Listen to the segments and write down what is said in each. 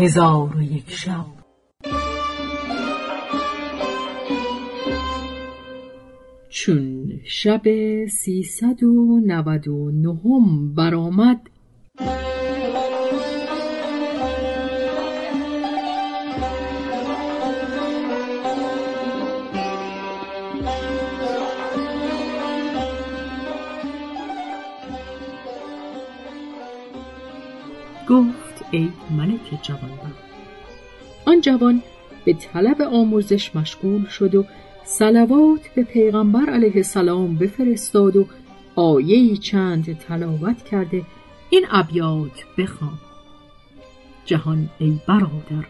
هزار و یک شب. چون شب سیصد و نود و نهم برآمد. ای ملک جوان آن جوان به طلب آموزش مشغول شد و صلوات به پیغمبر علیه السلام بفرستاد و آیه چند تلاوت کرده این ابیات بخوان. جهان ای برادر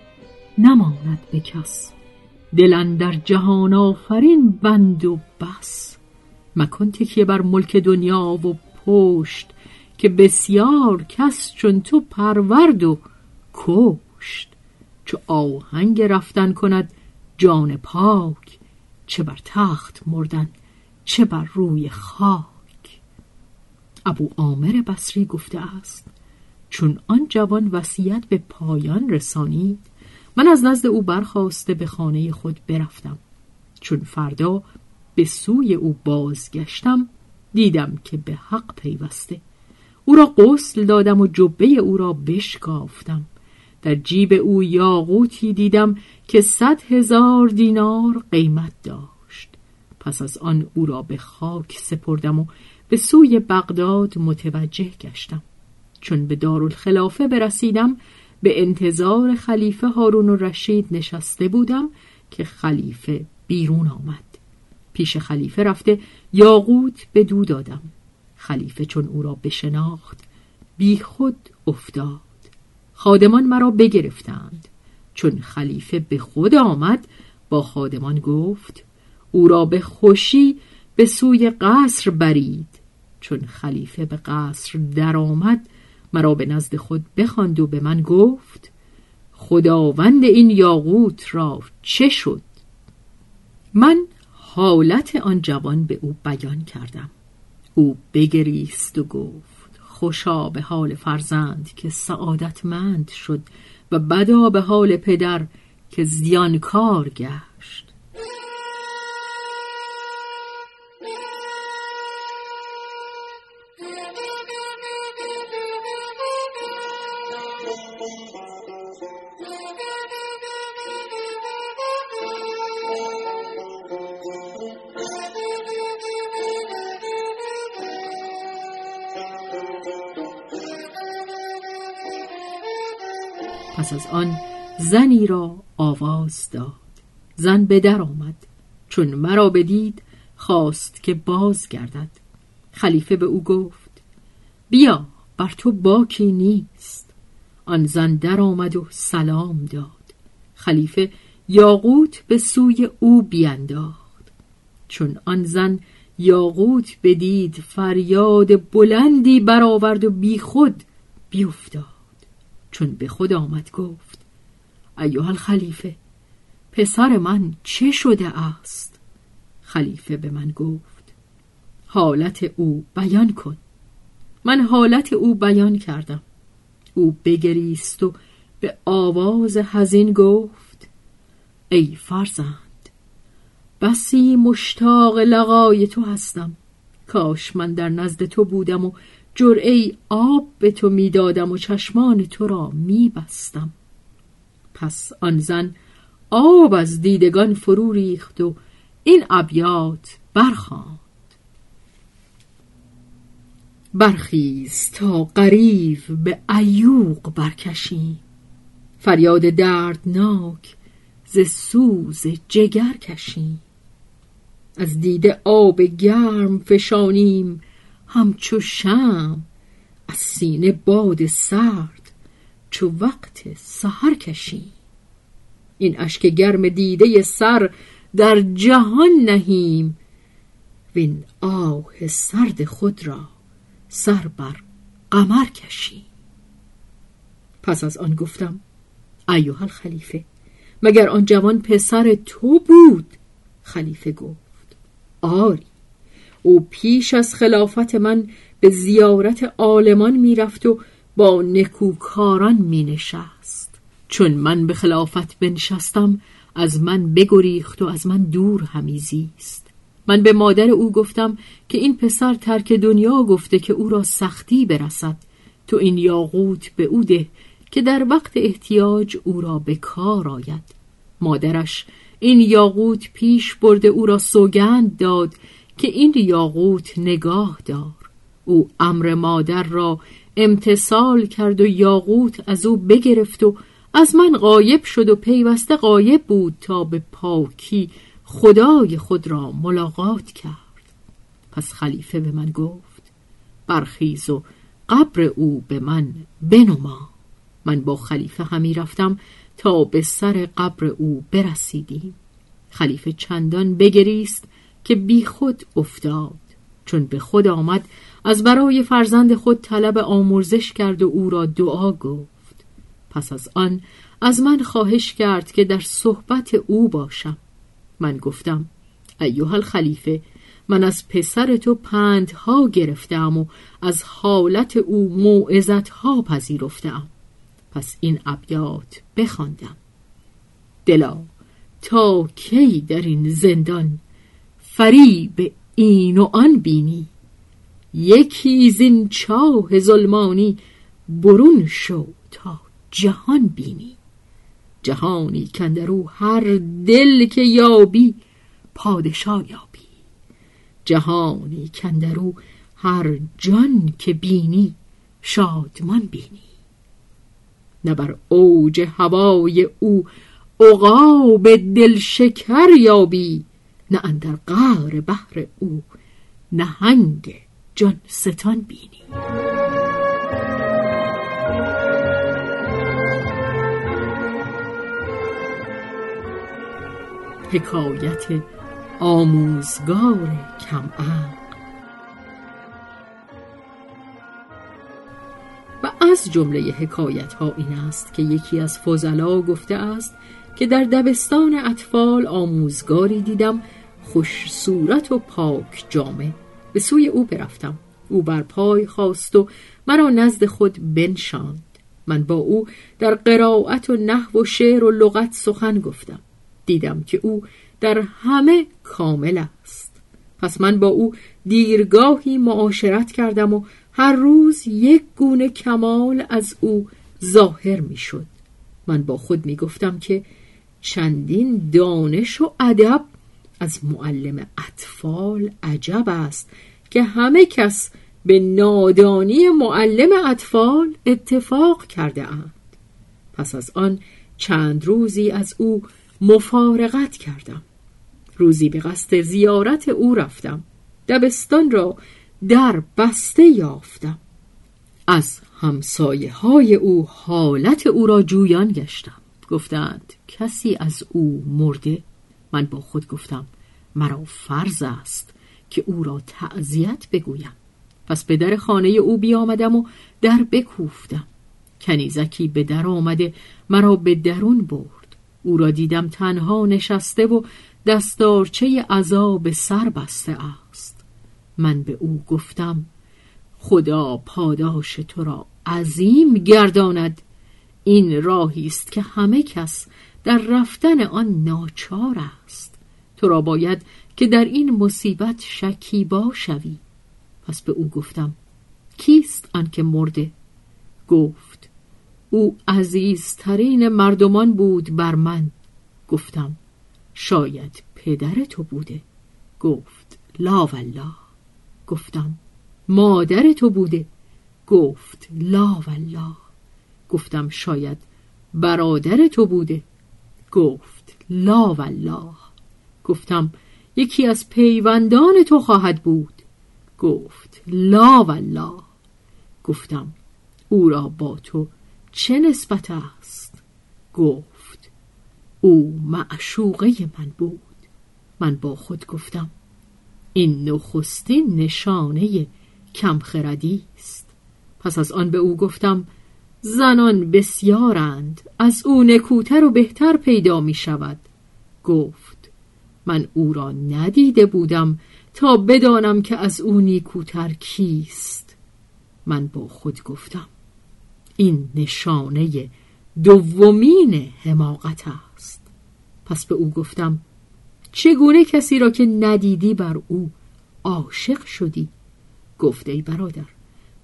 نماند به کس. دلن در جهان آفرین بند و بس. مکن تکیه بر ملک دنیا و پشت که بسیار کس چون تو پرورد و کشت چو آهنگ رفتن کند جان پاک چه بر تخت مردن چه بر روی خاک. ابو عامر بصری گفته است چون آن جوان وصیت به پایان رسانید من از نزد او برخواسته به خانه خود برفتم. چون فردا به سوی او بازگشتم دیدم که به حق پیوسته. او را غسل دادم و جبه او را بشکافتم. در جیب او یاقوتی دیدم که صد هزار دینار قیمت داشت. پس از آن او را به خاک سپردم و به سوی بغداد متوجه گشتم. چون به دارالخلافه برسیدم به انتظار خلیفه هارون و رشید نشسته بودم که خلیفه بیرون آمد. پیش خلیفه رفته یاقوت به دو دادم. خلیفه چون او را بشناخت بی خود افتاد. خادمان مرا بگرفتند. چون خلیفه به خود آمد با خادمان گفت او را به خوشی به سوی قصر برید. چون خلیفه به قصر درآمد مرا به نزد خود بخواند و به من گفت خداوند این یاقوت را چه شد؟ من حالت آن جوان به او بیان کردم. او بگریست و گفت خوشا به حال فرزند که سعادتمند شد و بدا به حال پدر که زیانکار گشت. پس از آن زنی را آواز داد. زن به در آمد. چون مرا بدید خواست که باز گردد خلیفه به او گفت بیا بر تو باکی نیست. آن زن در آمد و سلام داد. خلیفه یاقوت به سوی او بینداخت. چون آن زن یاقوت بدید فریاد بلندی برآورد و بی خود بیفتاد. چون به خود آمد گفت ایوه الخلیفه پسر من چه شده است؟ خلیفه به من گفت حالت او بیان کن. من حالت او بیان کردم او بگریست و به آواز حزین گفت ای فرزند بسی مشتاق لقای تو هستم کاش من در نزد تو بودم و جرعه آب به تو می‌دادم و چشمان تو را میبستم. پس آن زن آب از دیدگان فرو ریخت و این ابیات برخواند برخیز تا قریب به ایوق برکشیم فریاد دردناک ز سوز جگر کشیم از دیده آب گرم فشانیم همچو شم از سینه باد سرد چو وقت سحر کشیم این اشک گرم دیده سر در جهان نهیم. وین آه سرد خود را سر بر قمر کشیم. پس از آن گفتم ایوه الخلیفه مگر آن جوان پسر تو بود؟ خلیفه گفت آری. او پیش از خلافت من به زیارت عالمان می‌رفت و با نکوکاران می نشست چون من به خلافت بنشستم از من بگریخت و از من دور همی زیست. من به مادر او گفتم که این پسر ترک دنیا گفته که او را سختی برسد. تو این یاقوت به او ده که در وقت احتیاج او را به کار آید. مادرش این یاقوت پیش برده او را سوگند داد که این یاقوت نگاه دار. او امر مادر را امتصال کرد و یاقوت از او بگرفت و از من غایب شد و پیوسته غایب بود تا به پاکی خدای خود را ملاقات کرد. پس خلیفه به من گفت برخیز و قبر او به من بنما. من با خلیفه همی رفتم تا به سر قبر او برسیدیم. خلیفه چندان بگریست که بی خود افتاد. چون به خود آمد از برای فرزند خود طلب آمرزش کرد و او را دعا گفت. پس از آن از من خواهش کرد که در صحبت او باشم. من گفتم ایوه الخلیفه من از پسر تو پندها گرفتم و از حالت او موعظتها پذیرفتم. پس این ابیات بخواندم. دلا تا کی در این زندان فریب این و آن بینی. یکی زین چاه ظلمانی برون شو تا جهان بینی. جهانی کندرو هر دل که یابی پادشاه یابی. جهانی کندرو هر جان که بینی شادمان بینی. نه بر اوج هوای او عقاب دل شکر یابی نه اندر قعر بحر او نهنگ جان ستان بینی. حکایت آموزگار کم و از جمله حکایت ها این است که یکی از فضلا گفته است که در دبستان اطفال آموزگاری دیدم خوش صورت و پاک جامه. به سوی او برفتم. او بر پای خواست و مرا نزد خود بنشاند. من با او در قرائت و نحو و شعر و لغت سخن گفتم. دیدم که او در همه کامل است. پس من با او دیرگاهی معاشرت کردم و هر روز یک گونه کمال از او ظاهر می شد من با خود می گفتم که چندین دانش و ادب از معلم اطفال عجب است که همه کس به نادانی معلم اطفال اتفاق کرده اند. پس از آن چند روزی از او مفارقت کردم. روزی به قصد زیارت او رفتم. دبستان را در بسته یافتم. از همسایه های او حالت او را جویان گشتم. گفتند کسی از او مرده؟ من با خود گفتم مرا فرض است که او را تعذیت بگویم. پس به در خانه او بیامدم و در بکوفتم. کنیزکی به در آمده مرا به درون برد. او را دیدم تنها نشسته و دستارچه عذاب سر بسته است. من به او گفتم خدا پاداش تو را عظیم گرداند. این راهی است که همه کس در رفتن آن ناچار است. تو را باید که در این مصیبت شکیبا شوی. پس به او گفتم کیست آنکه مرده؟ گفت او عزیزترین مردمان بود بر من. گفتم شاید پدر تو بوده. گفت لا والله. گفتم مادر تو بوده. گفت لا والله. گفتم شاید برادر تو بوده. گفت لا والله. گفتم یکی از پیوندان تو خواهد بود. گفت لا والله. گفتم او را با تو چه نسبت است؟ گفت او معشوقه من بود. من با خود گفتم این نخستین نشانه کمخردی است. پس از آن به او گفتم زنان بسیارند. از او نکوتر و بهتر پیدا می شود. گفت من او را ندیده بودم تا بدانم که از او نیکوتر کیست. من با خود گفتم این نشانه دومین حماقت است. پس به او گفتم چگونه کسی را که ندیدی بر او عاشق شدی؟ گفته ای برادر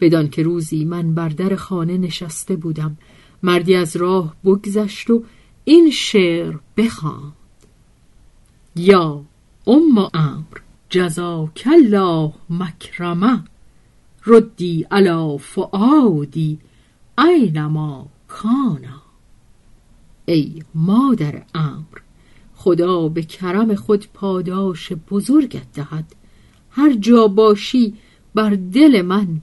بدان که روزی من بر در خانه نشسته بودم. مردی از راه بگذشت و این شعر بخواند. یا ام امر جزاک الله مکرمه ردی علا فعادی اینما کانا. ای مادر امر خدا به کرم خود پاداش بزرگت دهد. هر جا باشی بر دل من